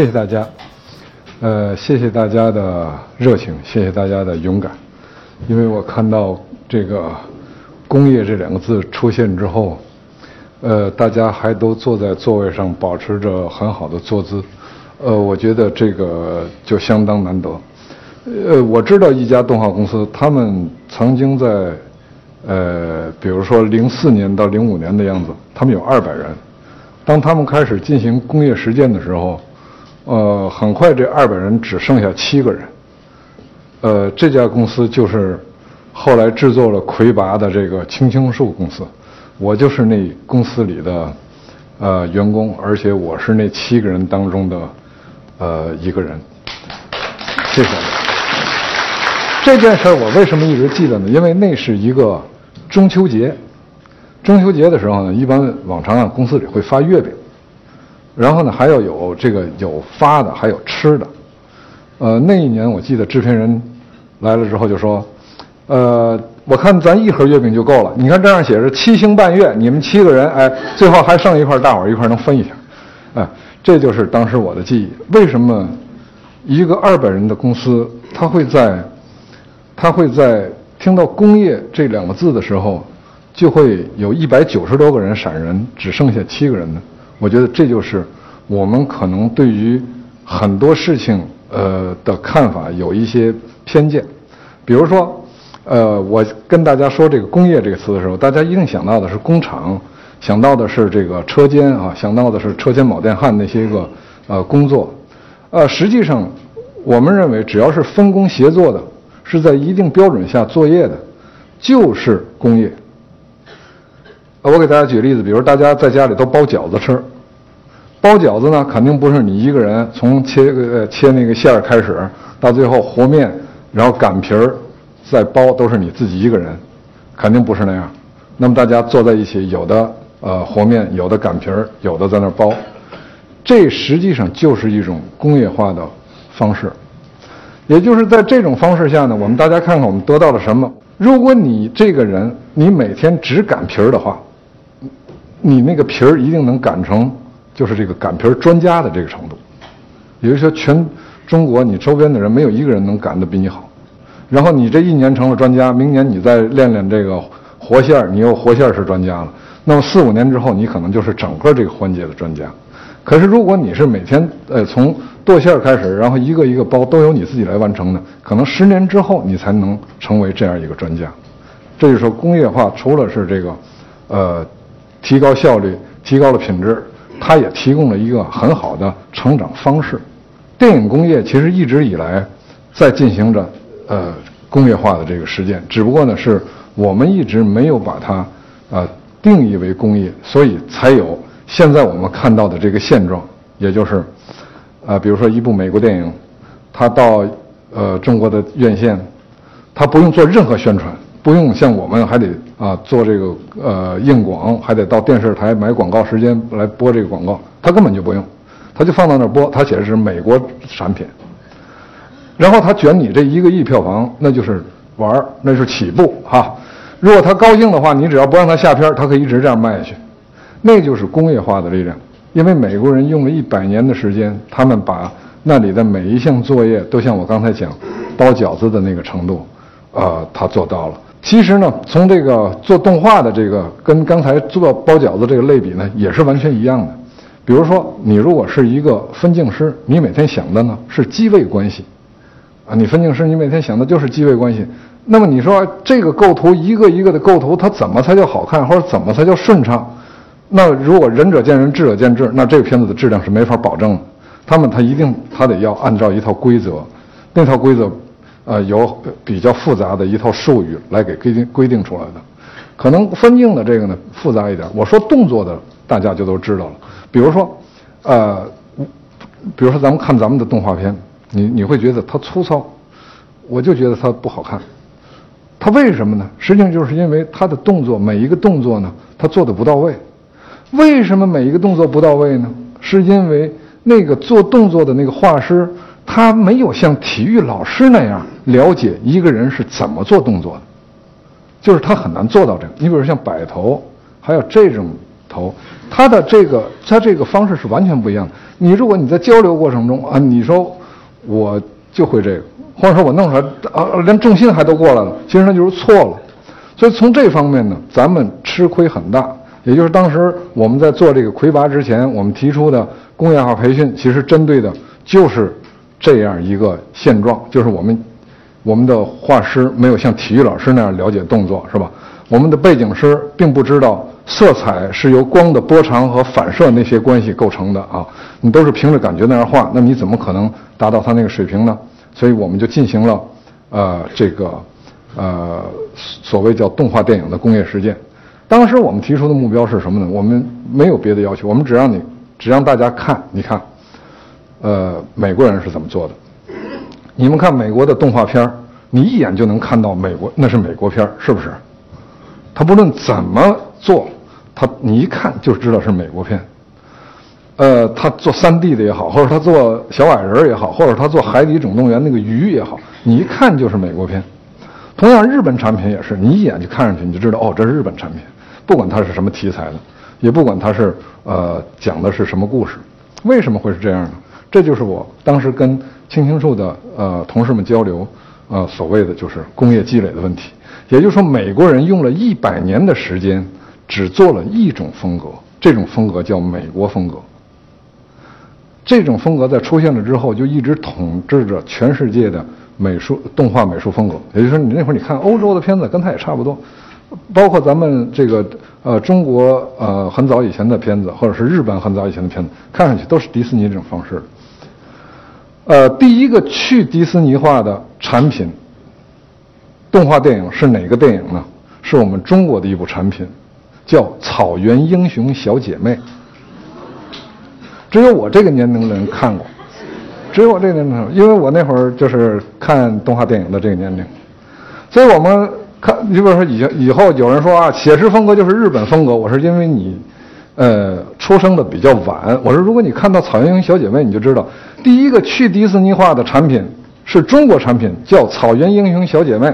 谢谢大家，呃，谢谢大家的热情，谢谢大家的勇敢，因为我看到这个“工业”这两个字出现之后，呃，大家还都坐在座位上，保持着很好的坐姿，呃，我觉得这个就相当难得。呃，我知道一家动画公司，他们曾经在，呃，比如说零四年到零五年的样子，他们有二百人。当他们开始进行工业实践的时候，呃，很快这二百人只剩下七个人。呃，这家公司就是后来制作了《魁拔》的这个青青树公司，我就是那公司里的呃员工，而且我是那七个人当中的呃一个人。谢谢。这件事儿我为什么一直记得呢？因为那是一个中秋节，中秋节的时候呢，一般往常啊公司里会发月饼，然后呢还要有这个有发的，还有吃的。呃，那一年我记得制片人来了之后就说：“呃，我看咱一盒月饼就够了。你看这样写着七星半月，你们七个人，哎，最后还剩一块，大伙一块能分一下。”哎，这就是当时我的记忆。为什么一个二百人的公司，他会在？他会在听到“工业”这两个字的时候，就会有一百九十多个人闪人，只剩下七个人呢。我觉得这就是我们可能对于很多事情呃的看法有一些偏见。比如说，呃，我跟大家说这个“工业”这个词的时候，大家一定想到的是工厂，想到的是这个车间啊，想到的是车间铆电焊那些个呃工作。呃，实际上，我们认为只要是分工协作的。是在一定标准下作业的，就是工业。我给大家举个例子，比如大家在家里都包饺子吃，包饺子呢，肯定不是你一个人从切呃切那个馅儿开始，到最后和面，然后擀皮儿，再包，都是你自己一个人，肯定不是那样。那么大家坐在一起，有的呃和面，有的擀皮儿，有的在那儿包，这实际上就是一种工业化的方式。也就是在这种方式下呢，我们大家看看我们得到了什么。如果你这个人你每天只擀皮儿的话，你那个皮儿一定能擀成就是这个擀皮儿专家的这个程度。也就是说，全中国你周边的人没有一个人能擀得比你好。然后你这一年成了专家，明年你再练练这个活馅儿，你又活馅儿是专家了。那么四五年之后，你可能就是整个这个环节的专家。可是如果你是每天呃从剁馅儿开始，然后一个一个包都由你自己来完成的，可能十年之后你才能成为这样一个专家。这就是说，工业化除了是这个，呃，提高效率、提高了品质，它也提供了一个很好的成长方式。电影工业其实一直以来在进行着呃工业化的这个实践，只不过呢是我们一直没有把它呃定义为工业，所以才有现在我们看到的这个现状，也就是。呃，比如说一部美国电影，它到呃中国的院线，它不用做任何宣传，不用像我们还得啊做这个呃硬广，还得到电视台买广告时间来播这个广告，他根本就不用，他就放到那播，他写的是美国产品，然后他卷你这一个亿票房，那就是玩儿，那是起步哈。如果他高兴的话，你只要不让他下片儿，他可以一直这样卖下去，那就是工业化的力量。因为美国人用了一百年的时间，他们把那里的每一项作业都像我刚才讲包饺子的那个程度，呃，他做到了。其实呢，从这个做动画的这个跟刚才做包饺子这个类比呢，也是完全一样的。比如说，你如果是一个分镜师，你每天想的呢是机位关系，啊，你分镜师你每天想的就是机位关系。那么你说这个构图一个一个的构图，它怎么才叫好看，或者怎么才叫顺畅？那如果仁者见仁，智者见智，那这个片子的质量是没法保证的。他们他一定他得要按照一套规则，那套规则，呃，有比较复杂的一套术语来给规定规定出来的。可能分镜的这个呢复杂一点。我说动作的，大家就都知道了。比如说，呃，比如说咱们看咱们的动画片，你你会觉得它粗糙，我就觉得它不好看。它为什么呢？实际上就是因为它的动作每一个动作呢，它做的不到位。为什么每一个动作不到位呢？是因为那个做动作的那个画师，他没有像体育老师那样了解一个人是怎么做动作的，就是他很难做到这个。你比如像摆头，还有这种头，他的这个他这个方式是完全不一样的。你如果你在交流过程中啊，你说我就会这个，或者说我弄出来啊，连重心还都过来了，其实那就是错了。所以从这方面呢，咱们吃亏很大。也就是当时我们在做这个魁拔之前，我们提出的工业化培训，其实针对的就是这样一个现状，就是我们我们的画师没有像体育老师那样了解动作，是吧？我们的背景师并不知道色彩是由光的波长和反射那些关系构成的啊，你都是凭着感觉那样画，那你怎么可能达到他那个水平呢？所以我们就进行了呃这个。呃，所谓叫动画电影的工业实践，当时我们提出的目标是什么呢？我们没有别的要求，我们只让你，只让大家看，你看，呃，美国人是怎么做的？你们看美国的动画片你一眼就能看到美国那是美国片是不是？他不论怎么做，他你一看就知道是美国片。呃，他做三 D 的也好，或者他做小矮人也好，或者他做《海底总动员》那个鱼也好，你一看就是美国片。同样，日本产品也是，你一眼就看上去，你就知道哦，这是日本产品。不管它是什么题材的，也不管它是呃讲的是什么故事，为什么会是这样呢？这就是我当时跟青青树的呃同事们交流，呃所谓的就是工业积累的问题。也就是说，美国人用了一百年的时间，只做了一种风格，这种风格叫美国风格。这种风格在出现了之后，就一直统治着全世界的。美术动画美术风格，也就是说，你那会儿你看欧洲的片子，跟它也差不多，包括咱们这个呃中国呃很早以前的片子，或者是日本很早以前的片子，看上去都是迪士尼这种方式。呃，第一个去迪士尼化的产品，动画电影是哪个电影呢？是我们中国的一部产品，叫《草原英雄小姐妹》，只有我这个年龄的人看过。只有我这个年龄，因为我那会儿就是看动画电影的这个年龄，所以我们看，你比如说以以后有人说啊，写实风格就是日本风格，我是因为你，呃，出生的比较晚。我说，如果你看到《草原英雄小姐妹》，你就知道，第一个去迪士尼化的产品是中国产品，叫《草原英雄小姐妹》，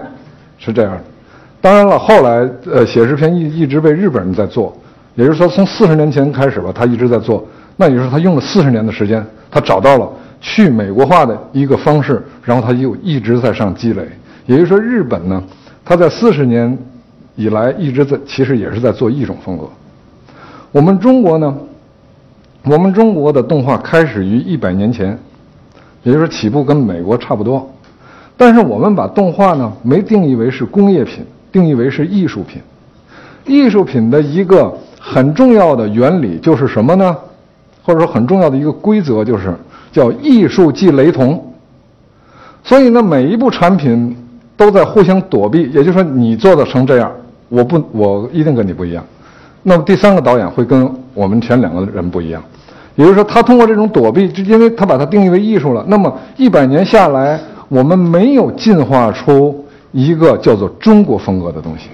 是这样的。当然了，后来呃，写实片一一直被日本人在做，也就是说，从四十年前开始吧，他一直在做。那也就是，他用了四十年的时间，他找到了。去美国化的一个方式，然后他就一直在上积累。也就是说，日本呢，他在四十年以来一直在，其实也是在做一种风格。我们中国呢，我们中国的动画开始于一百年前，也就是起步跟美国差不多。但是我们把动画呢，没定义为是工业品，定义为是艺术品。艺术品的一个很重要的原理就是什么呢？或者说很重要的一个规则就是。叫艺术即雷同，所以呢，每一部产品都在互相躲避。也就是说，你做的成这样，我不，我一定跟你不一样。那么第三个导演会跟我们前两个人不一样。也就是说，他通过这种躲避，就因为他把它定义为艺术了。那么一百年下来，我们没有进化出一个叫做中国风格的东西。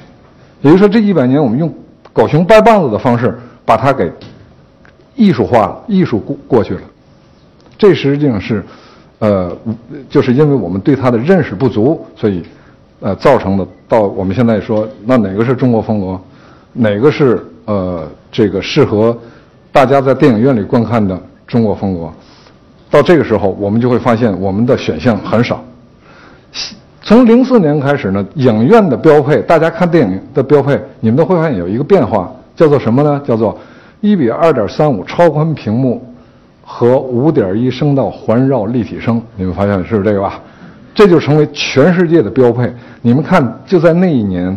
也就是说，这一百年我们用狗熊掰棒子的方式把它给艺术化了，艺术过过去了。这实际上是，呃，就是因为我们对它的认识不足，所以，呃，造成的。到我们现在说，那哪个是中国风格，哪个是呃这个适合大家在电影院里观看的中国风格？到这个时候，我们就会发现我们的选项很少。从零四年开始呢，影院的标配，大家看电影的标配，你们都会发现有一个变化，叫做什么呢？叫做一比二点三五超宽屏幕。和五点一声道环绕立体声，你们发现是不是这个吧？这就成为全世界的标配。你们看，就在那一年，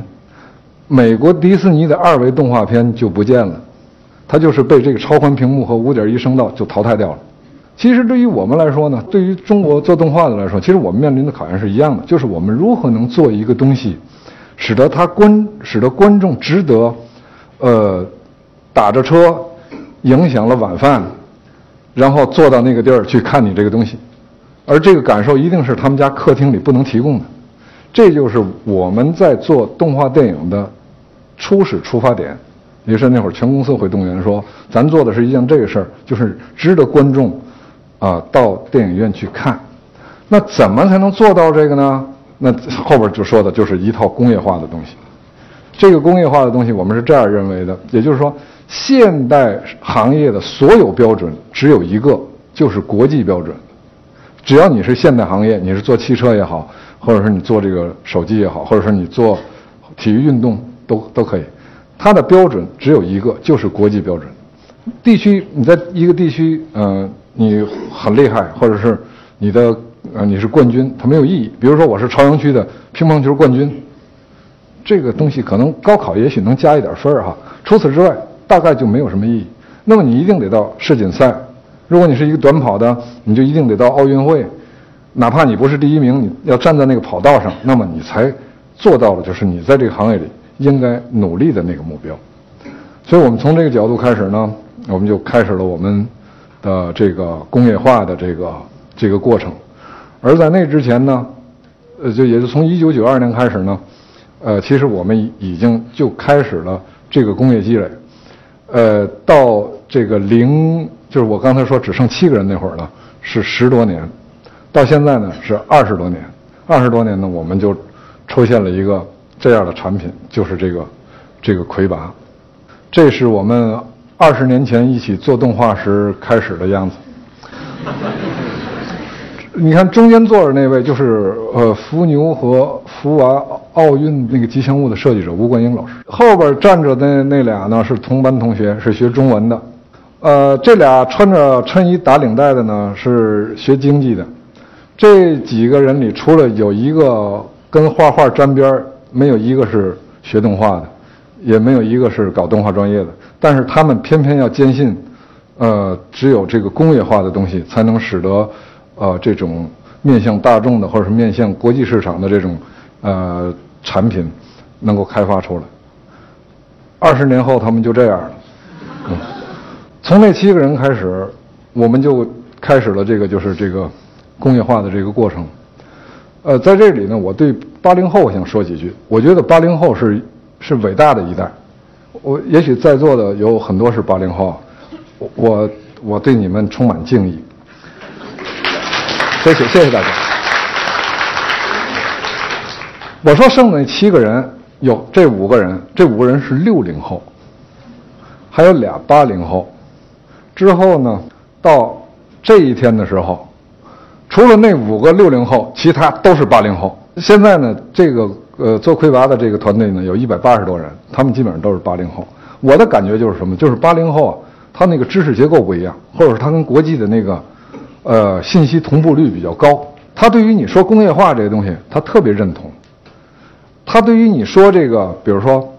美国迪士尼的二维动画片就不见了，它就是被这个超宽屏幕和五点一声道就淘汰掉了。其实对于我们来说呢，对于中国做动画的来说，其实我们面临的考验是一样的，就是我们如何能做一个东西，使得它观使得观众值得，呃，打着车，影响了晚饭。然后坐到那个地儿去看你这个东西，而这个感受一定是他们家客厅里不能提供的，这就是我们在做动画电影的初始出发点。于是那会儿全公司会动员说，咱做的是一件这个事儿，就是值得观众啊到电影院去看。那怎么才能做到这个呢？那后边就说的就是一套工业化的东西。这个工业化的东西，我们是这样认为的，也就是说。现代行业的所有标准只有一个，就是国际标准。只要你是现代行业，你是做汽车也好，或者是你做这个手机也好，或者是你做体育运动都都可以，它的标准只有一个，就是国际标准。地区你在一个地区，呃，你很厉害，或者是你的呃你是冠军，它没有意义。比如说我是朝阳区的乒乓球冠军，这个东西可能高考也许能加一点分儿哈，除此之外大概就没有什么意义。那么你一定得到世锦赛，如果你是一个短跑的，你就一定得到奥运会，哪怕你不是第一名，你要站在那个跑道上，那么你才做到了就是你在这个行业里应该努力的那个目标。所以我们从这个角度开始呢。我们就开始了我们的这个工业化的这个这个过程，而在那之前呢，呃，就也就从一九九二年开始呢，呃，其实我们已经就开始了这个工业积累，呃，到这个零，就是我刚才说只剩七个人那会儿呢，是十多年，到现在呢是二十多年，二十多年呢，我们就出现了一个这样的产品，就是这个这个魁拔，这是我们。二十年前一起做动画时开始的样子。你看中间坐着那位就是呃伏牛和福娃奥运那个吉祥物的设计者吴冠英老师，后边站着的那俩呢是同班同学，是学中文的。呃，这俩穿着衬衣打领带的呢是学经济的。这几个人里，除了有一个跟画画沾边没有一个是学动画的，也没有一个是搞动画专业的。但是他们偏偏要坚信，呃，只有这个工业化的东西才能使得，呃，这种面向大众的或者是面向国际市场的这种，呃，产品能够开发出来。二十年后，他们就这样了。嗯从那七个人开始，我们就开始了这个就是这个工业化的这个过程。呃，在这里呢，我对八零后我想说几句。我觉得八零后是是伟大的一代。我也许在座的有很多是八零后，我我对你们充满敬意，谢谢谢谢大家。我说剩的那七个人，有这五个人，这五个人是六零后，还有俩八零后。之后呢，到这一天的时候，除了那五个六零后，其他都是八零后。现在呢，这个。呃，做魁拔的这个团队呢，有一百八十多人，他们基本上都是八零后。我的感觉就是什么？就是八零后啊，他那个知识结构不一样，或者是他跟国际的那个，呃，信息同步率比较高。他对于你说工业化这个东西，他特别认同。他对于你说这个，比如说，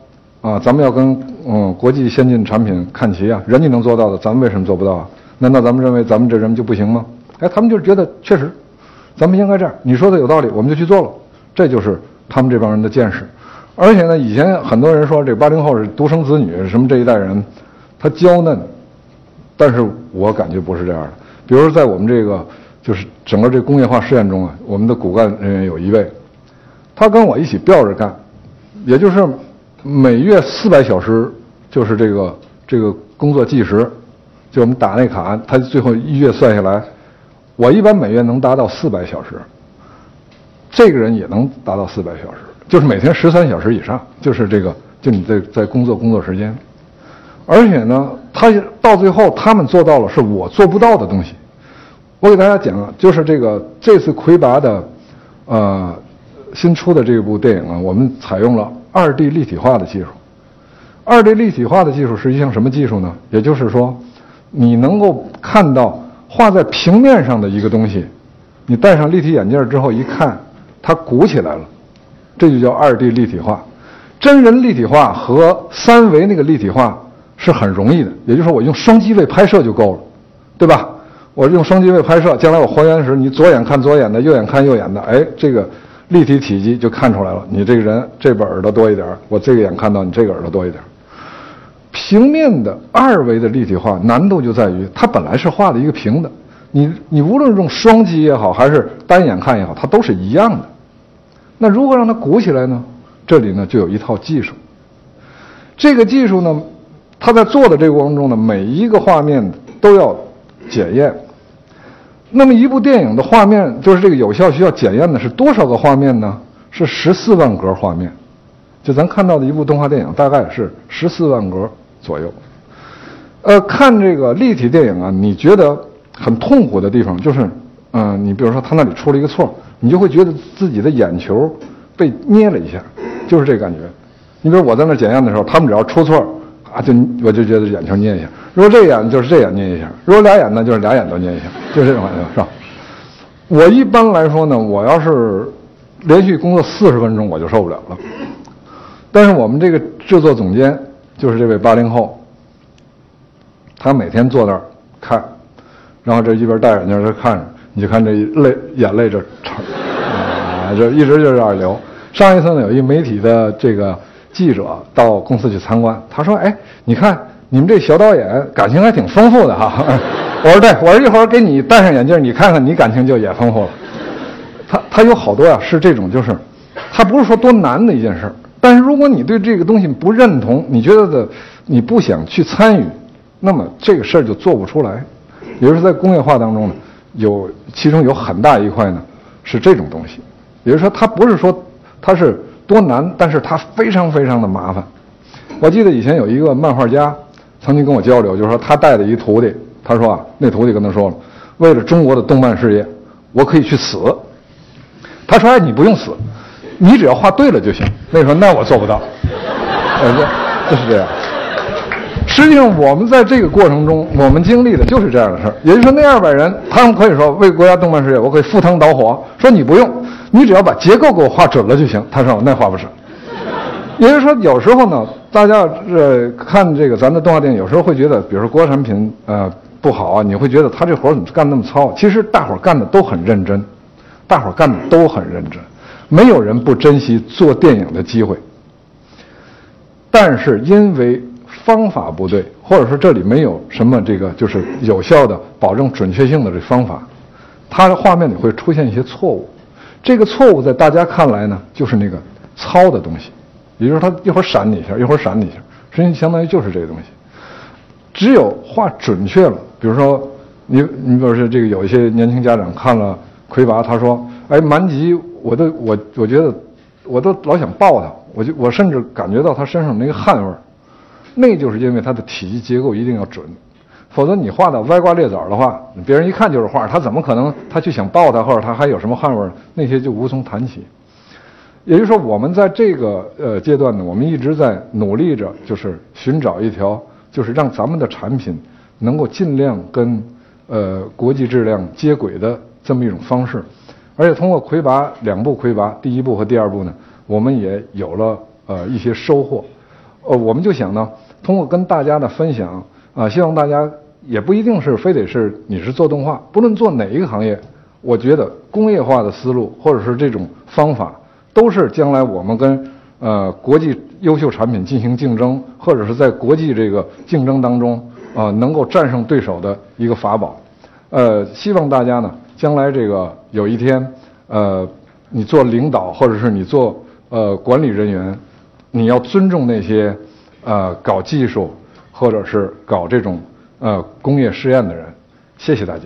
啊，咱们要跟嗯国际先进产品看齐啊，人家能做到的，咱们为什么做不到啊？难道咱们认为咱们这人就不行吗？哎，他们就觉得确实，咱们应该这样。你说的有道理，我们就去做了。这就是。他们这帮人的见识，而且呢，以前很多人说这八零后是独生子女，什么这一代人，他娇嫩，但是我感觉不是这样的。比如在我们这个就是整个这工业化试验中啊，我们的骨干人员有一位，他跟我一起吊着干，也就是每月四百小时，就是这个这个工作计时，就我们打那卡，他最后一月算下来，我一般每月能达到四百小时。这个人也能达到四百小时，就是每天十三小时以上，就是这个，就你在在工作工作时间，而且呢，他到最后他们做到了是我做不到的东西。我给大家讲，就是这个这次魁拔的，呃，新出的这部电影啊，我们采用了二 D 立体化的技术。二 D 立体化的技术是一项什么技术呢？也就是说，你能够看到画在平面上的一个东西，你戴上立体眼镜之后一看。它鼓起来了，这就叫二 D 立体化。真人立体化和三维那个立体化是很容易的，也就是说我用双机位拍摄就够了，对吧？我用双机位拍摄，将来我还原时，你左眼看左眼的，右眼看右眼的，哎，这个立体体积就看出来了。你这个人这边耳朵多一点，我这个眼看到你这个耳朵多一点。平面的二维的立体化难度就在于，它本来是画的一个平的，你你无论用双击也好，还是单眼看也好，它都是一样的。那如何让它鼓起来呢？这里呢就有一套技术。这个技术呢，它在做的这个过程中呢，每一个画面都要检验。那么一部电影的画面，就是这个有效需要检验的是多少个画面呢？是十四万格画面。就咱看到的一部动画电影，大概是十四万格左右。呃，看这个立体电影啊，你觉得很痛苦的地方，就是嗯，你比如说他那里出了一个错，你就会觉得自己的眼球被捏了一下，就是这感觉。你比如我在那检验的时候，他们只要出错啊，就我就觉得眼球捏一下。如果这眼就是这眼捏一下，如果俩眼呢，就是俩眼都捏一下，就这种感觉，是吧？我一般来说呢，我要是连续工作四十分钟，我就受不了了。但是我们这个制作总监就是这位八零后，他每天坐那儿看，然后这一边戴眼镜在看着，你就看这泪眼泪这啊，就一直就这样流。上一次呢，有一媒体的这个。记者到公司去参观，他说：“哎，你看你们这小导演感情还挺丰富的哈。”我说：“对，我说一会儿给你戴上眼镜，你看看你感情就也丰富了。”他他有好多呀，是这种，就是他不是说多难的一件事但是如果你对这个东西不认同，你觉得的你不想去参与，那么这个事儿就做不出来。也就是在工业化当中呢，有其中有很大一块呢是这种东西，也就是说，他不是说他是。多难，但是他非常非常的麻烦。我记得以前有一个漫画家曾经跟我交流，就是说他带的一徒弟，他说啊，那徒弟跟他说了，为了中国的动漫事业，我可以去死。他说哎，你不用死，你只要画对了就行。那时候那我做不到，就是这样。实际上我们在这个过程中，我们经历的就是这样的事儿。也就是说，那二百人，他们可以说为国家动漫事业，我可以赴汤蹈火。说你不用。你只要把结构给我画准了就行。他说：“那画不准。”也就是说，有时候呢，大家呃看这个咱的动画电影，有时候会觉得，比如说国产品呃不好啊，你会觉得他这活怎么干那么糙？其实大伙干的都很认真，大伙干的都很认真，没有人不珍惜做电影的机会。但是因为方法不对，或者说这里没有什么这个就是有效的保证准确性的这方法，它的画面里会出现一些错误。这个错误在大家看来呢，就是那个糙的东西，也就是它一会儿闪你一下，一会儿闪你一下，实际上相当于就是这个东西。只有画准确了，比如说你你比如说这个有一些年轻家长看了魁拔，他说：“哎，蛮吉，我都我我觉得我都老想抱他，我就我甚至感觉到他身上那个汗味儿，那就是因为他的体积结构一定要准。”否则你画的歪瓜裂枣的话，别人一看就是画，他怎么可能他去想抱他，或者他还有什么汗味儿那些就无从谈起。也就是说，我们在这个呃阶段呢，我们一直在努力着，就是寻找一条，就是让咱们的产品能够尽量跟呃国际质量接轨的这么一种方式。而且通过魁拔两部魁拔，第一部和第二部呢，我们也有了呃一些收获。呃，我们就想呢，通过跟大家的分享啊，希望大家。也不一定是非得是你是做动画，不论做哪一个行业，我觉得工业化的思路或者是这种方法，都是将来我们跟呃国际优秀产品进行竞争，或者是在国际这个竞争当中啊能够战胜对手的一个法宝。呃，希望大家呢将来这个有一天，呃，你做领导或者是你做呃管理人员，你要尊重那些呃搞技术或者是搞这种。呃，工业试验的人，谢谢大家。